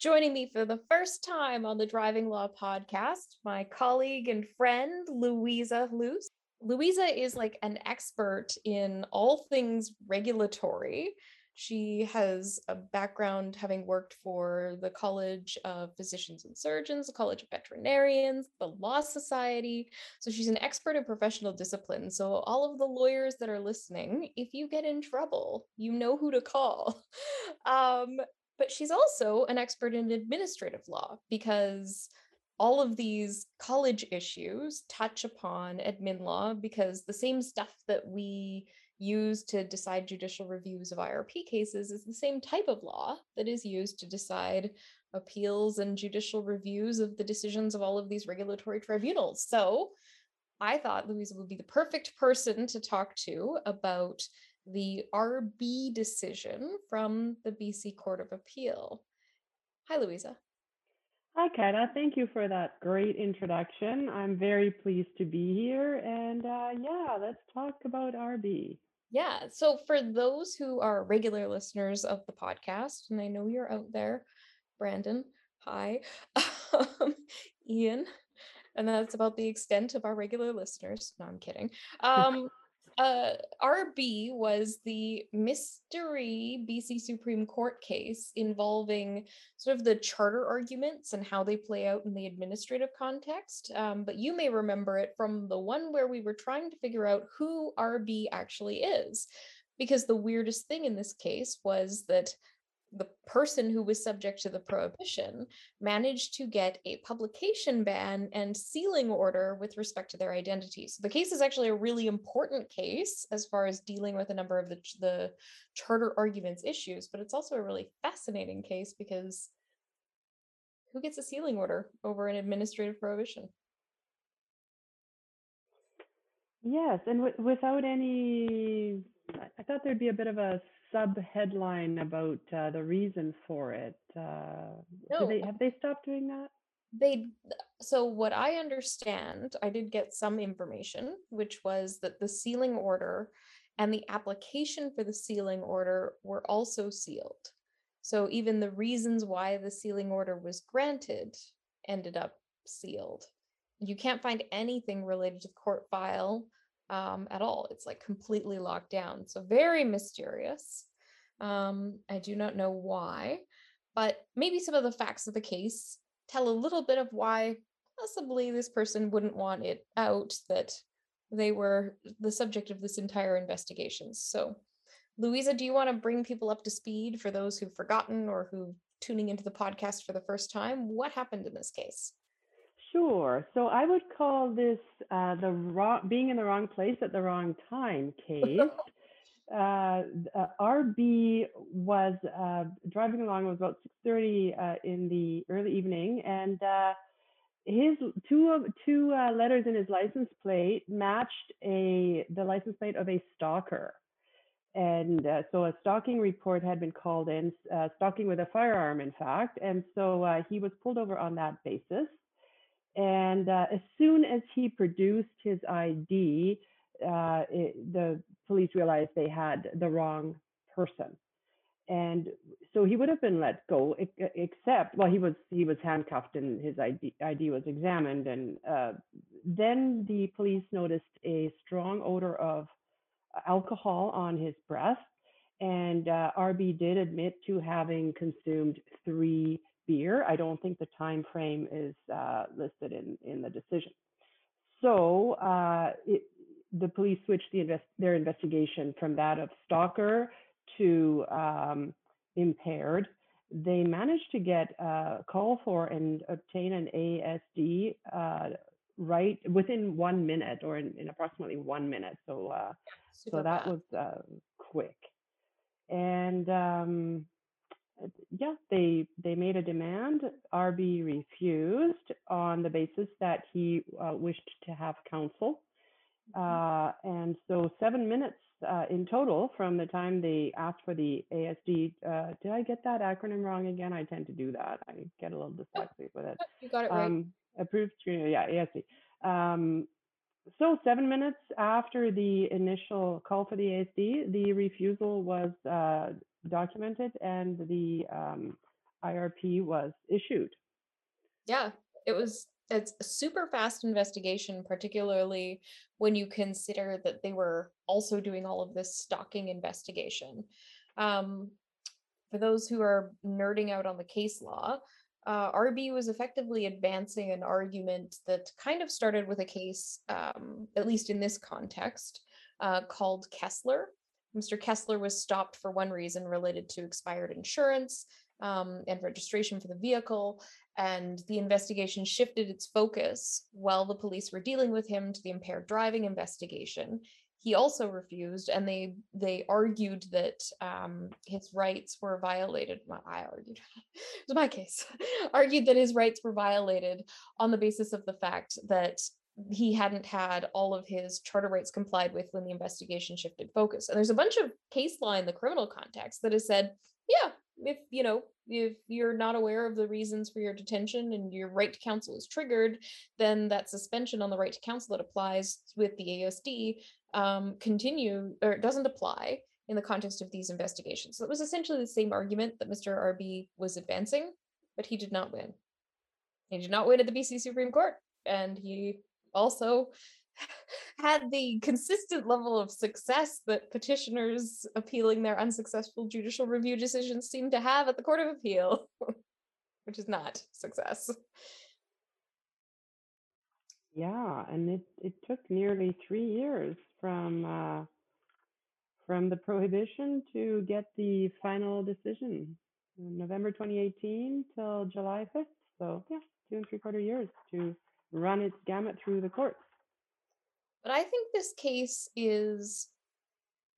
joining me for the first time on the Driving Law podcast, my colleague and friend, Louisa Luce. Louisa is like an expert in all things regulatory. She has a background having worked for the College of Physicians and Surgeons, the College of Veterinarians, the Law Society. So she's an expert in professional discipline. So, all of the lawyers that are listening, if you get in trouble, you know who to call. Um, but she's also an expert in administrative law because all of these college issues touch upon admin law because the same stuff that we use to decide judicial reviews of IRP cases is the same type of law that is used to decide appeals and judicial reviews of the decisions of all of these regulatory tribunals. So I thought Louisa would be the perfect person to talk to about the RB decision from the BC Court of Appeal. Hi, Louisa. Hi, Kata. Thank you for that great introduction. I'm very pleased to be here. And uh, yeah, let's talk about RB. Yeah. So, for those who are regular listeners of the podcast, and I know you're out there, Brandon, hi, um, Ian, and that's about the extent of our regular listeners. No, I'm kidding. Um, uh, RB was the mystery BC Supreme Court case involving sort of the charter arguments and how they play out in the administrative context. Um, but you may remember it from the one where we were trying to figure out who RB actually is. Because the weirdest thing in this case was that the person who was subject to the prohibition managed to get a publication ban and sealing order with respect to their identity. So the case is actually a really important case as far as dealing with a number of the, the charter arguments issues, but it's also a really fascinating case because who gets a sealing order over an administrative prohibition? Yes, and w- without any, I thought there'd be a bit of a sub headline about uh, the reason for it. Uh, No, they have they stopped doing that? they so what I understand, I did get some information, which was that the sealing order and the application for the sealing order were also sealed. So even the reasons why the sealing order was granted ended up sealed. You can't find anything related to the court file um, at all. It's like completely locked down. So very mysterious. Um, I do not know why, but maybe some of the facts of the case tell a little bit of why possibly this person wouldn't want it out that they were the subject of this entire investigation. So, Louisa, do you want to bring people up to speed for those who've forgotten or who tuning into the podcast for the first time? What happened in this case? Sure. So I would call this uh, the wrong, being in the wrong place at the wrong time case. uh, uh, RB was uh, driving along. It was about six thirty uh, in the early evening, and uh, his two of two uh, letters in his license plate matched a the license plate of a stalker. And uh, so a stalking report had been called in, uh, stalking with a firearm, in fact. And so uh, he was pulled over on that basis. And uh, as soon as he produced his ID, uh, it, the police realized they had the wrong person. And so he would have been let go, except well, he was he was handcuffed and his ID, ID was examined, and uh, then the police noticed a strong odor of alcohol on his breath, and uh, RB did admit to having consumed three beer. I don't think the time frame is uh, listed in in the decision. So uh, it, the police switched the invest- their investigation from that of stalker to um, impaired. They managed to get a call for and obtain an ASD uh, right within one minute or in, in approximately one minute. So, uh, so that was uh, quick. And um, yeah, they they made a demand. RB refused on the basis that he uh, wished to have counsel, uh, and so seven minutes uh, in total from the time they asked for the ASD. Uh, did I get that acronym wrong again? I tend to do that. I get a little dyslexic with it. You got it right. Um, approved screener, yeah, ASD. Um, so seven minutes after the initial call for the ASD, the refusal was uh, documented and the um, IRP was issued. Yeah, it was it's a super fast investigation, particularly when you consider that they were also doing all of this stalking investigation. Um, for those who are nerding out on the case law, uh, RB was effectively advancing an argument that kind of started with a case, um, at least in this context, uh, called Kessler. Mr. Kessler was stopped for one reason related to expired insurance um, and registration for the vehicle. And the investigation shifted its focus while the police were dealing with him to the impaired driving investigation. He also refused, and they they argued that um, his rights were violated. Well, I argued, it was my case. argued that his rights were violated on the basis of the fact that he hadn't had all of his charter rights complied with when the investigation shifted focus. And there's a bunch of case law in the criminal context that has said, yeah, if you know if you're not aware of the reasons for your detention and your right to counsel is triggered then that suspension on the right to counsel that applies with the asd um, continue or doesn't apply in the context of these investigations so it was essentially the same argument that mr rb was advancing but he did not win he did not win at the bc supreme court and he also had the consistent level of success that petitioners appealing their unsuccessful judicial review decisions seem to have at the Court of Appeal, which is not success. Yeah, and it, it took nearly three years from uh, from the prohibition to get the final decision, November 2018 till July 5th. So yeah, two and three quarter years to run its gamut through the courts. But I think this case is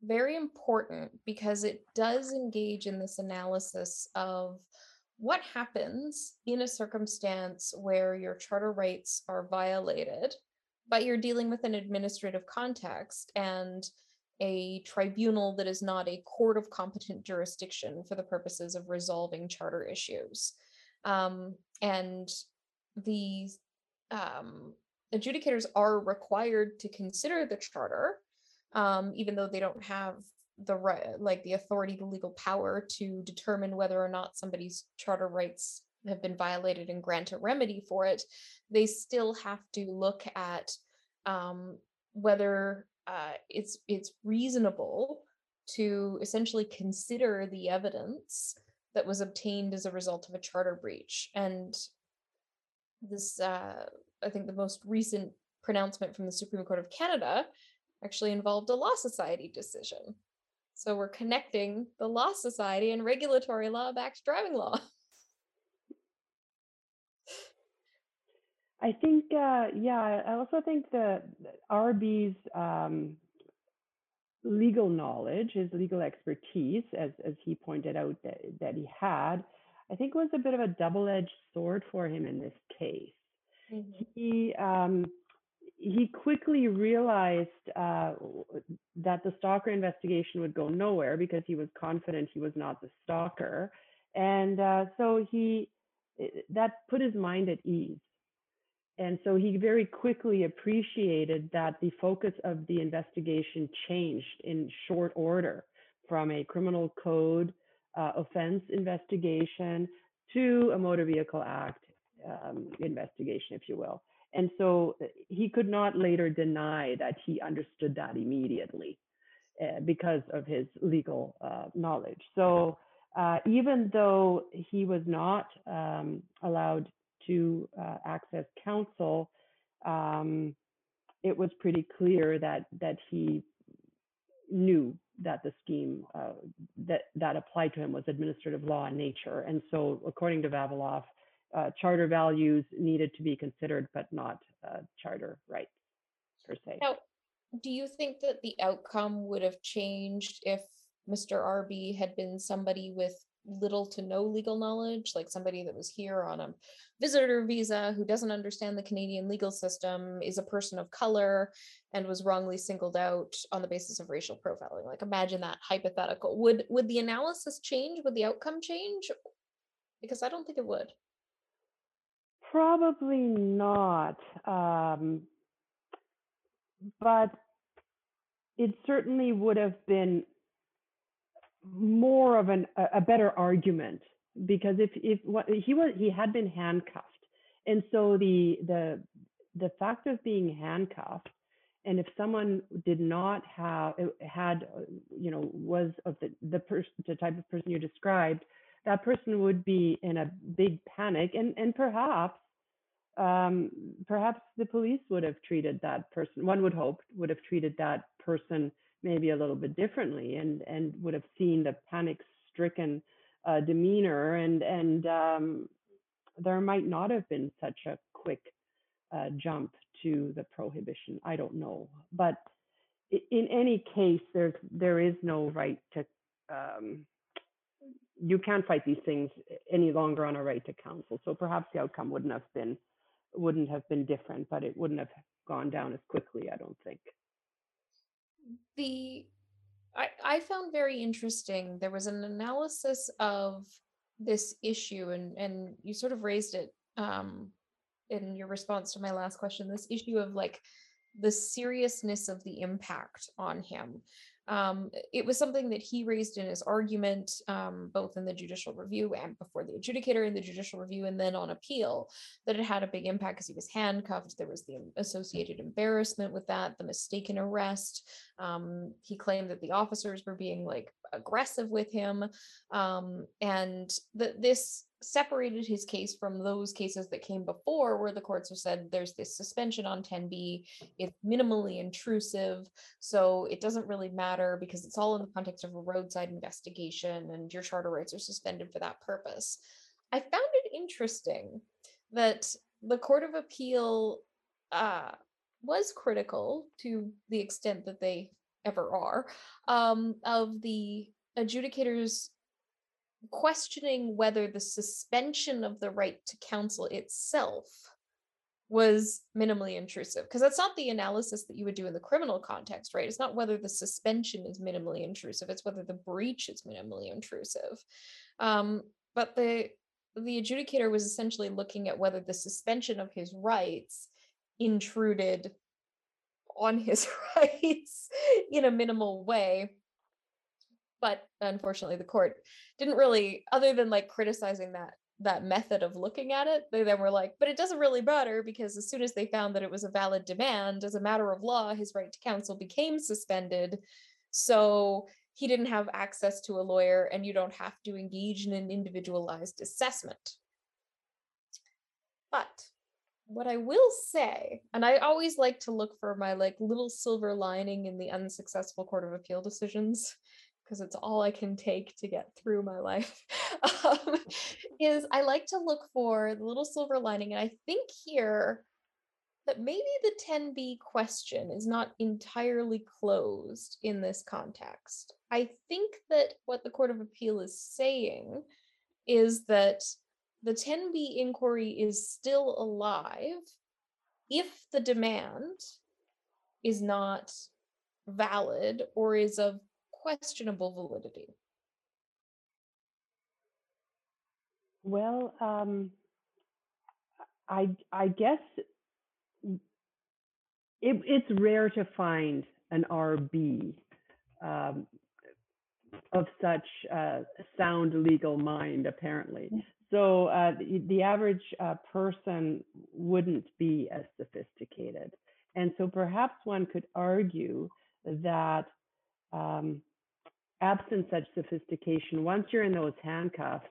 very important because it does engage in this analysis of what happens in a circumstance where your charter rights are violated, but you're dealing with an administrative context and a tribunal that is not a court of competent jurisdiction for the purposes of resolving charter issues. Um, and the um, adjudicators are required to consider the charter, um, even though they don't have the right, like the authority, the legal power to determine whether or not somebody's charter rights have been violated and grant a remedy for it. They still have to look at um, whether uh, it's it's reasonable to essentially consider the evidence that was obtained as a result of a charter breach and this uh, I think the most recent pronouncement from the Supreme Court of Canada actually involved a law society decision. So we're connecting the law society and regulatory law back to driving law. I think, uh, yeah, I also think that RB's um, legal knowledge, his legal expertise, as, as he pointed out that, that he had, I think it was a bit of a double edged sword for him in this case. Mm-hmm. He um, he quickly realized uh, that the stalker investigation would go nowhere because he was confident he was not the stalker, and uh, so he that put his mind at ease. And so he very quickly appreciated that the focus of the investigation changed in short order from a criminal code uh, offense investigation to a motor vehicle act um, investigation, if you will. And so uh, he could not later deny that he understood that immediately uh, because of his legal uh, knowledge. So uh, even though he was not um, allowed to uh, access counsel, um, it was pretty clear that that he knew that the scheme uh, that that applied to him was administrative law in nature. And so, according to Vavilov, uh, charter values needed to be considered, but not uh, charter rights per se. Now, do you think that the outcome would have changed if Mr. RB had been somebody with little to no legal knowledge, like somebody that was here on a visitor visa who doesn't understand the Canadian legal system, is a person of color, and was wrongly singled out on the basis of racial profiling. Like imagine that hypothetical. Would would the analysis change? Would the outcome change? Because I don't think it would. Probably not. Um, but it certainly would have been more of an a better argument because if if what he was he had been handcuffed. And so the the the fact of being handcuffed and if someone did not have had you know was of the the person the type of person you described that person would be in a big panic and and perhaps um, perhaps the police would have treated that person one would hope would have treated that person maybe a little bit differently and and would have seen the panic stricken uh, demeanor. And and um, there might not have been such a quick uh, jump to the prohibition. I don't know. But in any case there's there is no right to um, you can't fight these things any longer on a right to counsel. So perhaps the outcome wouldn't have been wouldn't have been different but it wouldn't have gone down as quickly i don't think the I, I found very interesting there was an analysis of this issue and and you sort of raised it um in your response to my last question this issue of like the seriousness of the impact on him um, it was something that he raised in his argument, um, both in the judicial review and before the adjudicator in the judicial review, and then on appeal, that it had a big impact because he was handcuffed. There was the associated embarrassment with that, the mistaken arrest. Um, he claimed that the officers were being like aggressive with him, um, and that this separated his case from those cases that came before where the courts have said there's this suspension on 10b it's minimally intrusive. So it doesn't really matter because it's all in the context of a roadside investigation and your charter rights are suspended for that purpose. I found it interesting that the court of appeal uh, was critical to the extent that they ever are um, of the adjudicators questioning whether the suspension of the right to counsel itself was minimally intrusive because that's not the analysis that you would do in the criminal context right? It's not whether the suspension is minimally intrusive it's whether the breach is minimally intrusive. Um, but the the adjudicator was essentially looking at whether the suspension of his rights intruded on his rights in a minimal way but unfortunately the court didn't really other than like criticizing that that method of looking at it they then were like but it doesn't really matter because as soon as they found that it was a valid demand as a matter of law his right to counsel became suspended so he didn't have access to a lawyer and you don't have to engage in an individualized assessment. But what I will say, and I always like to look for my like little silver lining in the unsuccessful court of appeal decisions because it's all I can take to get through my life, um, is I like to look for the little silver lining. And I think here that maybe the 10B question is not entirely closed in this context. I think that what the Court of Appeal is saying is that the 10B inquiry is still alive if the demand is not valid or is of questionable validity? Well, um, I I guess it, it's rare to find an RB um, of such uh, sound legal mind, apparently. Mm. So uh, the, the, average uh, person wouldn't be as sophisticated, and so perhaps one could argue that um, absent such sophistication, once you're in those handcuffs,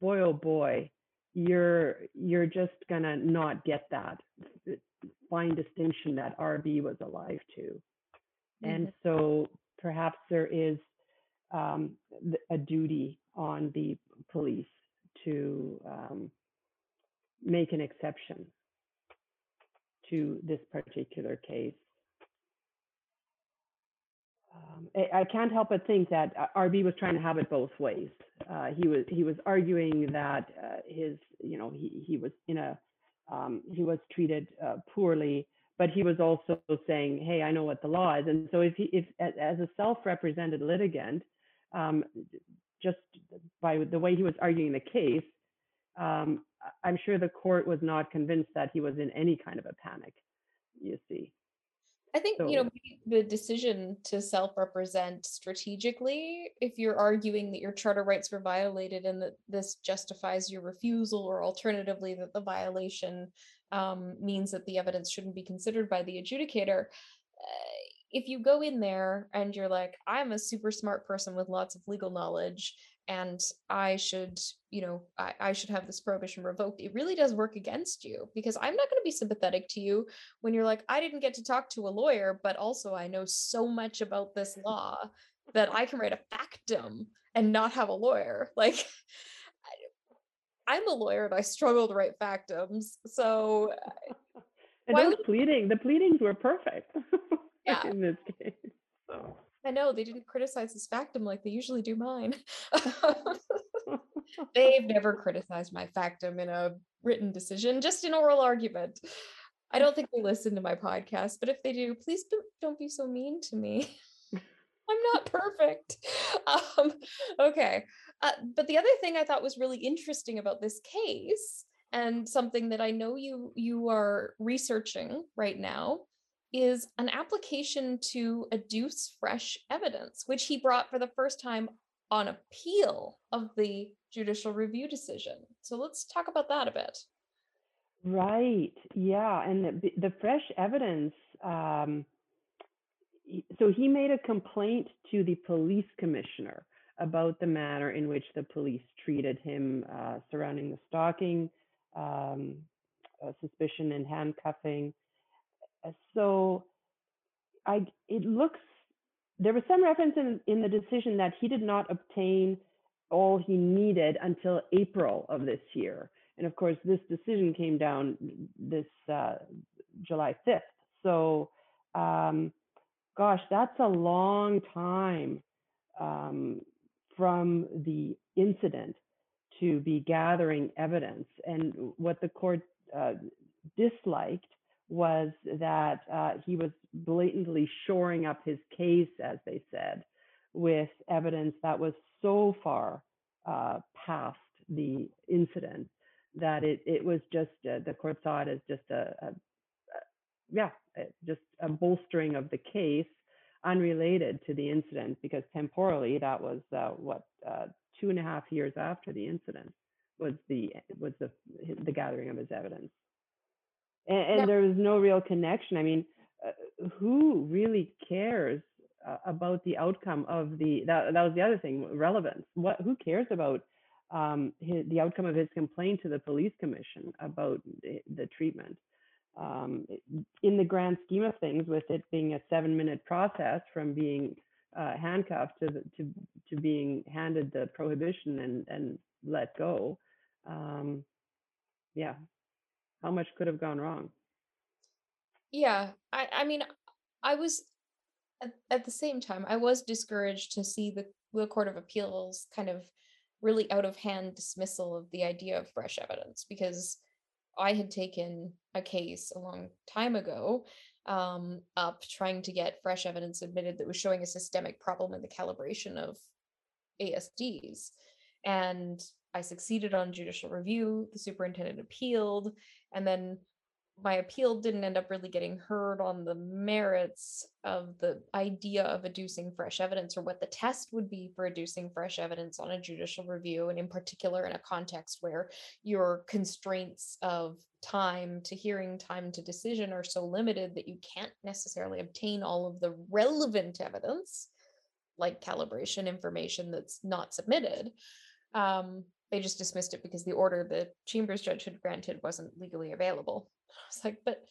boy oh boy, you're you're just gonna not get that fine distinction that RB was alive to. Mm-hmm. And so perhaps there is um, a duty on the police to um, make an exception to this particular case. Um, I, can't help but think that uh, RB was trying to have it both ways. Uh, he was he was arguing that uh, his you know he he was in a um, he was treated uh, poorly, but he was also saying, hey, I know what the law is, and so if he if as a self-represented litigant, um, just by the way he was arguing the case, um, I'm sure the court was not convinced that he was in any kind of a panic. You see. I think so, you know the decision to self-represent strategically, if you're arguing that your charter rights were violated and that this justifies your refusal, or alternatively that the violation um, means that the evidence shouldn't be considered by the adjudicator. Uh, if you go in there and you're like, I'm a super smart person with lots of legal knowledge, and I should, you know, I, I should have this prohibition revoked, it really does work against you because I'm not going to be sympathetic to you when you're like, I didn't get to talk to a lawyer, but also I know so much about this law that I can write a factum and not have a lawyer. Like, I'm a lawyer and I struggle to write factums. So, uh, and those would... pleading, the pleadings were perfect yeah. in this case. So. I know they didn't criticize his factum like they usually do mine. They've never criticized my factum in a written decision, just an oral argument. I don't think they listen to my podcast, but if they do, please don't be so mean to me. I'm not perfect. Um, okay. Uh, but the other thing I thought was really interesting about this case, and something that I know you you are researching right now, is an application to adduce fresh evidence, which he brought for the first time on appeal of the judicial review decision. So let's talk about that a bit. Right. Yeah. And the, the fresh evidence. Um, so he made a complaint to the police commissioner about the manner in which the police treated him uh, surrounding the stalking um, uh, suspicion and handcuffing so I it looks there was some reference in, in the decision that he did not obtain all he needed until April of this year. And of course, this decision came down this uh, July 5th. So, um, gosh, that's a long time um, from the incident to be gathering evidence. And what the court uh, disliked was that uh, he was blatantly shoring up his case, as they said, with evidence that was so far uh, past the incident that it, it was just, uh, the court saw it as just a, a, a yeah, just a bolstering of the case unrelated to the incident because temporally that was uh, what uh, two and a half years after the incident was the was the the gathering of his evidence and, and there was no real connection. I mean, uh, who really cares uh, about the outcome of the that that was the other thing relevance. What who cares about um, his, the outcome of his complaint to the police commission about the, the treatment? Um, in the grand scheme of things, with it being a seven-minute process from being uh, handcuffed to, the, to to being handed the prohibition and and let go, um, yeah, how much could have gone wrong? Yeah i i mean i was at, at the same time i was discouraged to see the, the court of appeals kind of really out of hand dismissal of the idea of fresh evidence because i had taken a case a long time ago um, up trying to get fresh evidence admitted that was showing a systemic problem in the calibration of asds and I succeeded on judicial review. The superintendent appealed, and then my appeal didn't end up really getting heard on the merits of the idea of adducing fresh evidence or what the test would be for adducing fresh evidence on a judicial review, and in particular in a context where your constraints of time to hearing, time to decision are so limited that you can't necessarily obtain all of the relevant evidence, like calibration information that's not submitted. Um, they just dismissed it because the order the chambers judge had granted wasn't legally available. I was like, but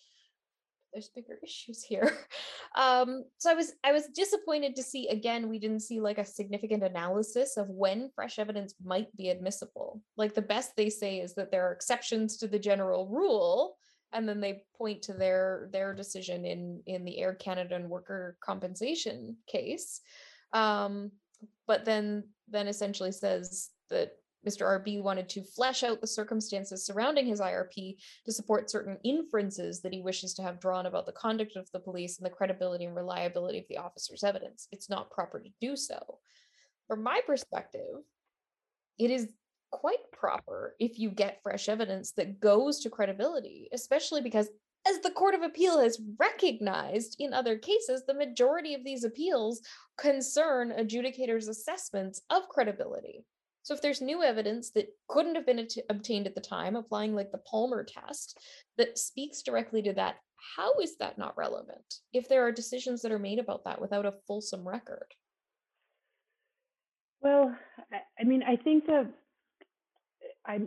there's bigger issues here. Um, so I was I was disappointed to see again we didn't see like a significant analysis of when fresh evidence might be admissible. Like the best they say is that there are exceptions to the general rule, and then they point to their their decision in in the Air Canada and worker compensation case. Um, but then then essentially says that Mr. RB wanted to flesh out the circumstances surrounding his IRP to support certain inferences that he wishes to have drawn about the conduct of the police and the credibility and reliability of the officer's evidence. It's not proper to do so. From my perspective, it is quite proper if you get fresh evidence that goes to credibility, especially because as the Court of Appeal has recognized in other cases, the majority of these appeals concern adjudicators' assessments of credibility. So if there's new evidence that couldn't have been at- obtained at the time, applying like the Palmer test that speaks directly to that, how is that not relevant if there are decisions that are made about that without a fulsome record? Well, I, I mean, I think that I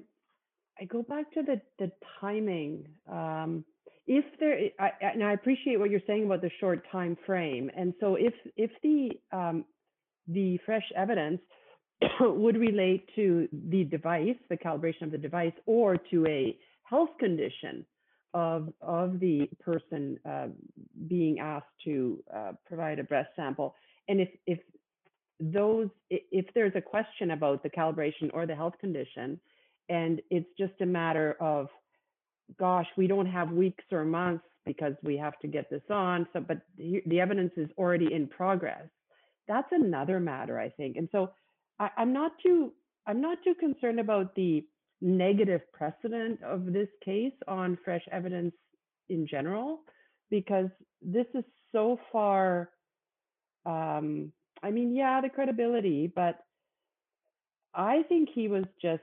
I go back to the the timing. Um, if there, I, and I appreciate what you're saying about the short time frame. And so, if if the um, the fresh evidence would relate to the device, the calibration of the device, or to a health condition of of the person uh, being asked to uh, provide a breath sample, and if if those if there's a question about the calibration or the health condition, and it's just a matter of gosh, we don't have weeks or months because we have to get this on. So, but the, the evidence is already in progress. That's another matter, I think. And so, I, I'm not too I'm not too concerned about the negative precedent of this case on fresh evidence in general, because this is so far. Um, I mean, yeah, the credibility, but I think he was just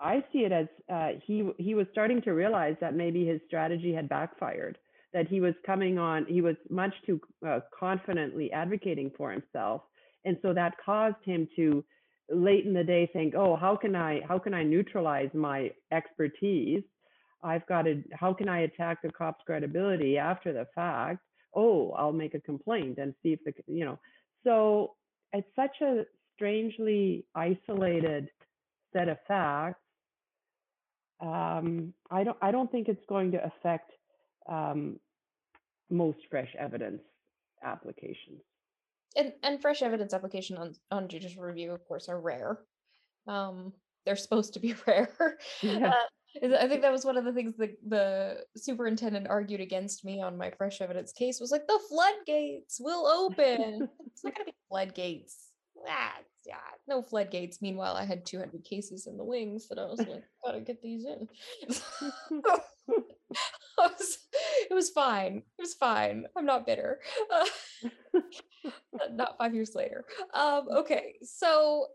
I see it as uh, he he was starting to realize that maybe his strategy had backfired. That he was coming on, he was much too uh, confidently advocating for himself, and so that caused him to late in the day think, oh, how can I how can I neutralize my expertise? I've got to how can I attack the cop's credibility after the fact? Oh, I'll make a complaint and see if the you know. So it's such a strangely isolated set of facts um, I don't I don't think it's going to affect um, most fresh evidence applications. And and fresh evidence application on on judicial review, of course, are rare. Um, they're supposed to be rare. Yeah. Uh, I think that was one of the things that the superintendent argued against me on my fresh evidence case was like the floodgates will open. it's not gonna be floodgates. Ah, yeah, no floodgates. Meanwhile, I had 200 cases in the wings that I was like, gotta get these in. was, it was fine. It was fine. I'm not bitter. Uh, not five years later. Um, okay, so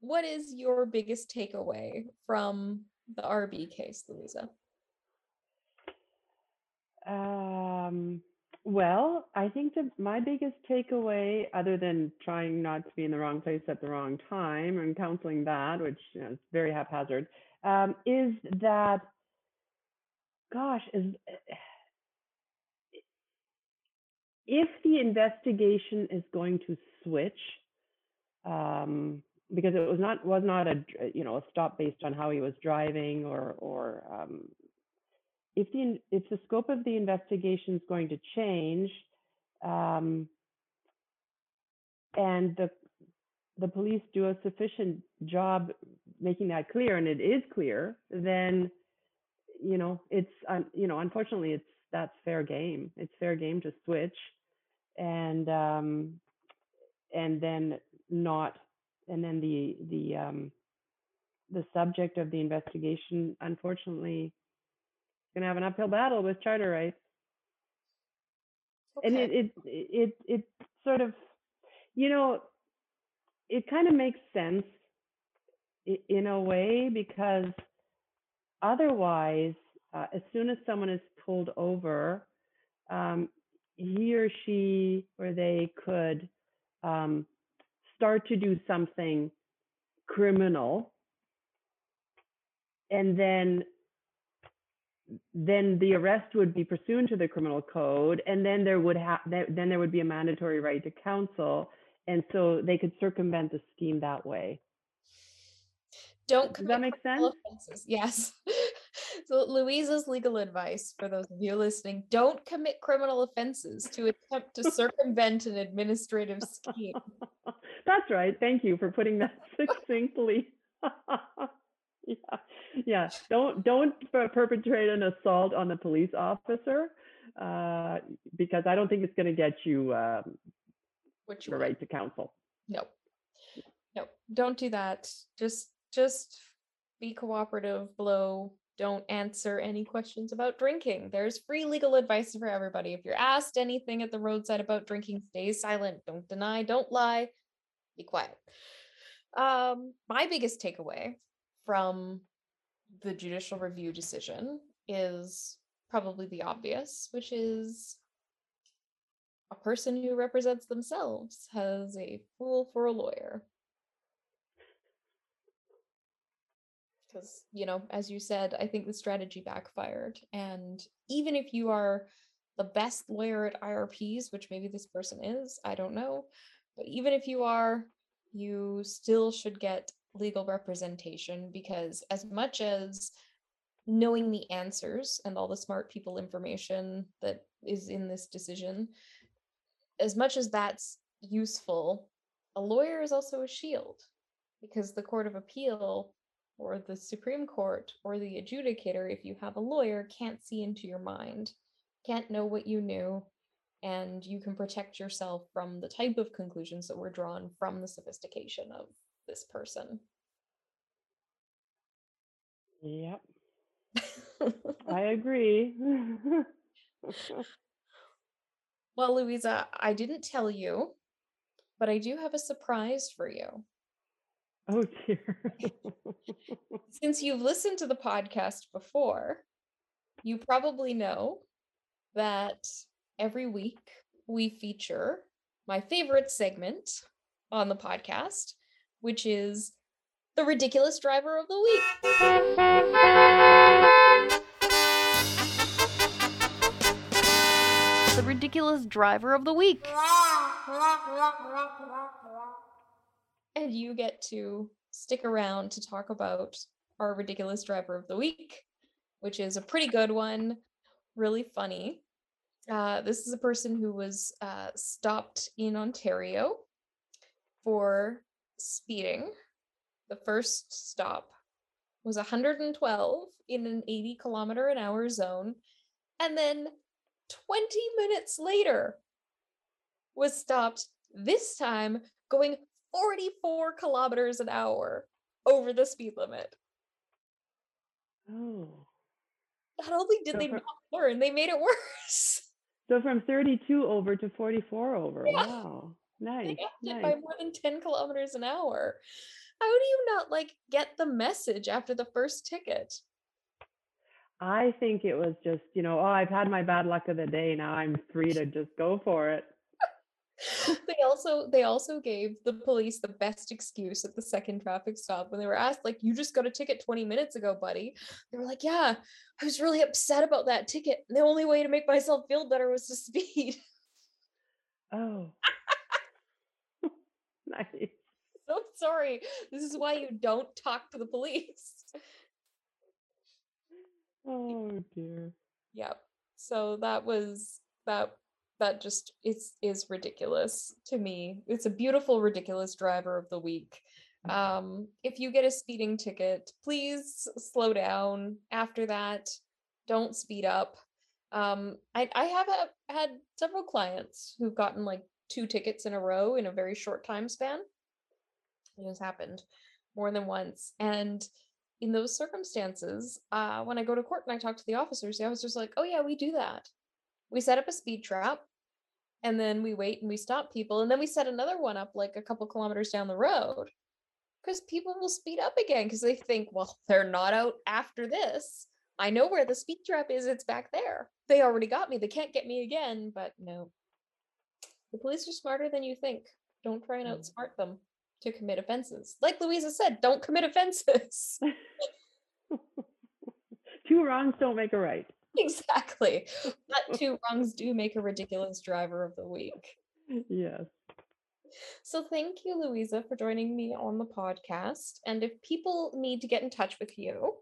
what is your biggest takeaway from the RB case, Louisa? Um, well, I think that my biggest takeaway, other than trying not to be in the wrong place at the wrong time and counseling that, which you know, is very haphazard, um, is that, gosh, is if the investigation is going to switch, um, because it was not was not a you know a stop based on how he was driving or or um, if the if the scope of the investigation is going to change, um, and the the police do a sufficient job making that clear, and it is clear, then you know it's um, you know unfortunately it's that's fair game. It's fair game to switch, and um, and then not and then the the um, the subject of the investigation unfortunately is going to have an uphill battle with charter rights. Okay. And it, it it it sort of, you know, it kind of makes sense in a way because otherwise, uh, as soon as someone is pulled over, um, he or she or they could um, start to do something criminal and then then the arrest would be pursuant to the criminal code, and then there would have then there would be a mandatory right to counsel, and so they could circumvent the scheme that way. Don't does that make sense? Offenses. Yes. So, Louisa's legal advice for those of you listening don't commit criminal offenses to attempt to circumvent an administrative scheme. That's right. Thank you for putting that succinctly. yeah, yeah. Don't don't perpetrate an assault on a police officer uh, because I don't think it's going to get you um, Which the right to counsel. No. No, don't do that. Just just be cooperative, blow. Don't answer any questions about drinking. There's free legal advice for everybody. If you're asked anything at the roadside about drinking, stay silent. Don't deny, don't lie. Be quiet. Um, my biggest takeaway from the judicial review decision is probably the obvious, which is a person who represents themselves has a fool for a lawyer. Because, you know, as you said, I think the strategy backfired. And even if you are the best lawyer at IRPs, which maybe this person is, I don't know. But even if you are, you still should get legal representation because, as much as knowing the answers and all the smart people information that is in this decision, as much as that's useful, a lawyer is also a shield because the Court of Appeal or the Supreme Court or the adjudicator, if you have a lawyer, can't see into your mind, can't know what you knew, and you can protect yourself from the type of conclusions that were drawn from the sophistication of this person. Yep, I agree. well, Louisa, I didn't tell you, but I do have a surprise for you. Oh dear. Since you've listened to the podcast before, you probably know that every week we feature my favorite segment on the podcast, which is the ridiculous driver of the week. The ridiculous driver of the week. And you get to stick around to talk about our ridiculous driver of the week, which is a pretty good one, really funny. Uh, this is a person who was uh, stopped in Ontario for speeding. The first stop was 112 in an 80 kilometer an hour zone. And then 20 minutes later was stopped, this time going 44 kilometers an hour over the speed limit. oh, Not only did So they for- not learn, they made it worse. so from 32 over to 44 over. Yeah. Wow, They nice, it nice. by more than 10 kilometers an hour. How do you not like get the message after the first ticket? I think it was just, you know, oh, I've had my bad luck of the day. Now I'm free to just go for it. they also they also gave the police the best excuse at the second traffic stop when they were asked like you just got a ticket 20 minutes ago buddy. They were like yeah i was really upset about that ticket. The only way to make myself feel better was to speed. Oh, nice. so sorry. This is why you don't talk to the police. Oh dear. yep. So that was that that just is is ridiculous to me. It's a beautiful ridiculous driver of the week. Um if you get a speeding ticket please slow down after that. Don't speed up. Um i i have a, had several clients who've gotten like two tickets in a row in a very short time span. It has happened more than once and in those circumstances uh when i go to court and i talk to the officers the officers like oh yeah we do that we set up a speed trap and then we wait and we stop people and then we set another one up like a couple kilometers down the road because people will speed up again because they think well they're not out after this. I know where the speed trap is it's back there. They already got me they can't get me again but no. The police are smarter than you think. Don't try and Mm. outsmart them to commit offenses. Like louisa said don't commit offenses. Two wrongs don't make a right. exactly but two wrongs do make a ridiculous driver of the week Yes. So thank you, Louisa, for joining me on the podcast. And if people need to get in touch with you,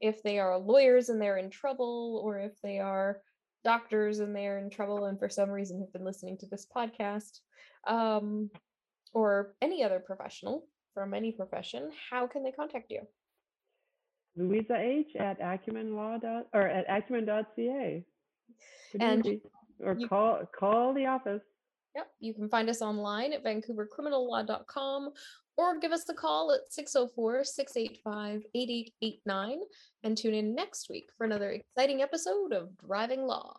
if they are lawyers and they're in trouble, or if they are doctors and they're in trouble and for some reason have been listening to this podcast, um, or any other professional from any profession, how can they contact you? Louisa H at acumenlaw dot or at acumen.ca. Pretty And. Or you- call call the office. Yep, you can find us online at vancouvercriminallaw.com or give us a call at 604 685 8889 and tune in next week for another exciting episode of Driving Law.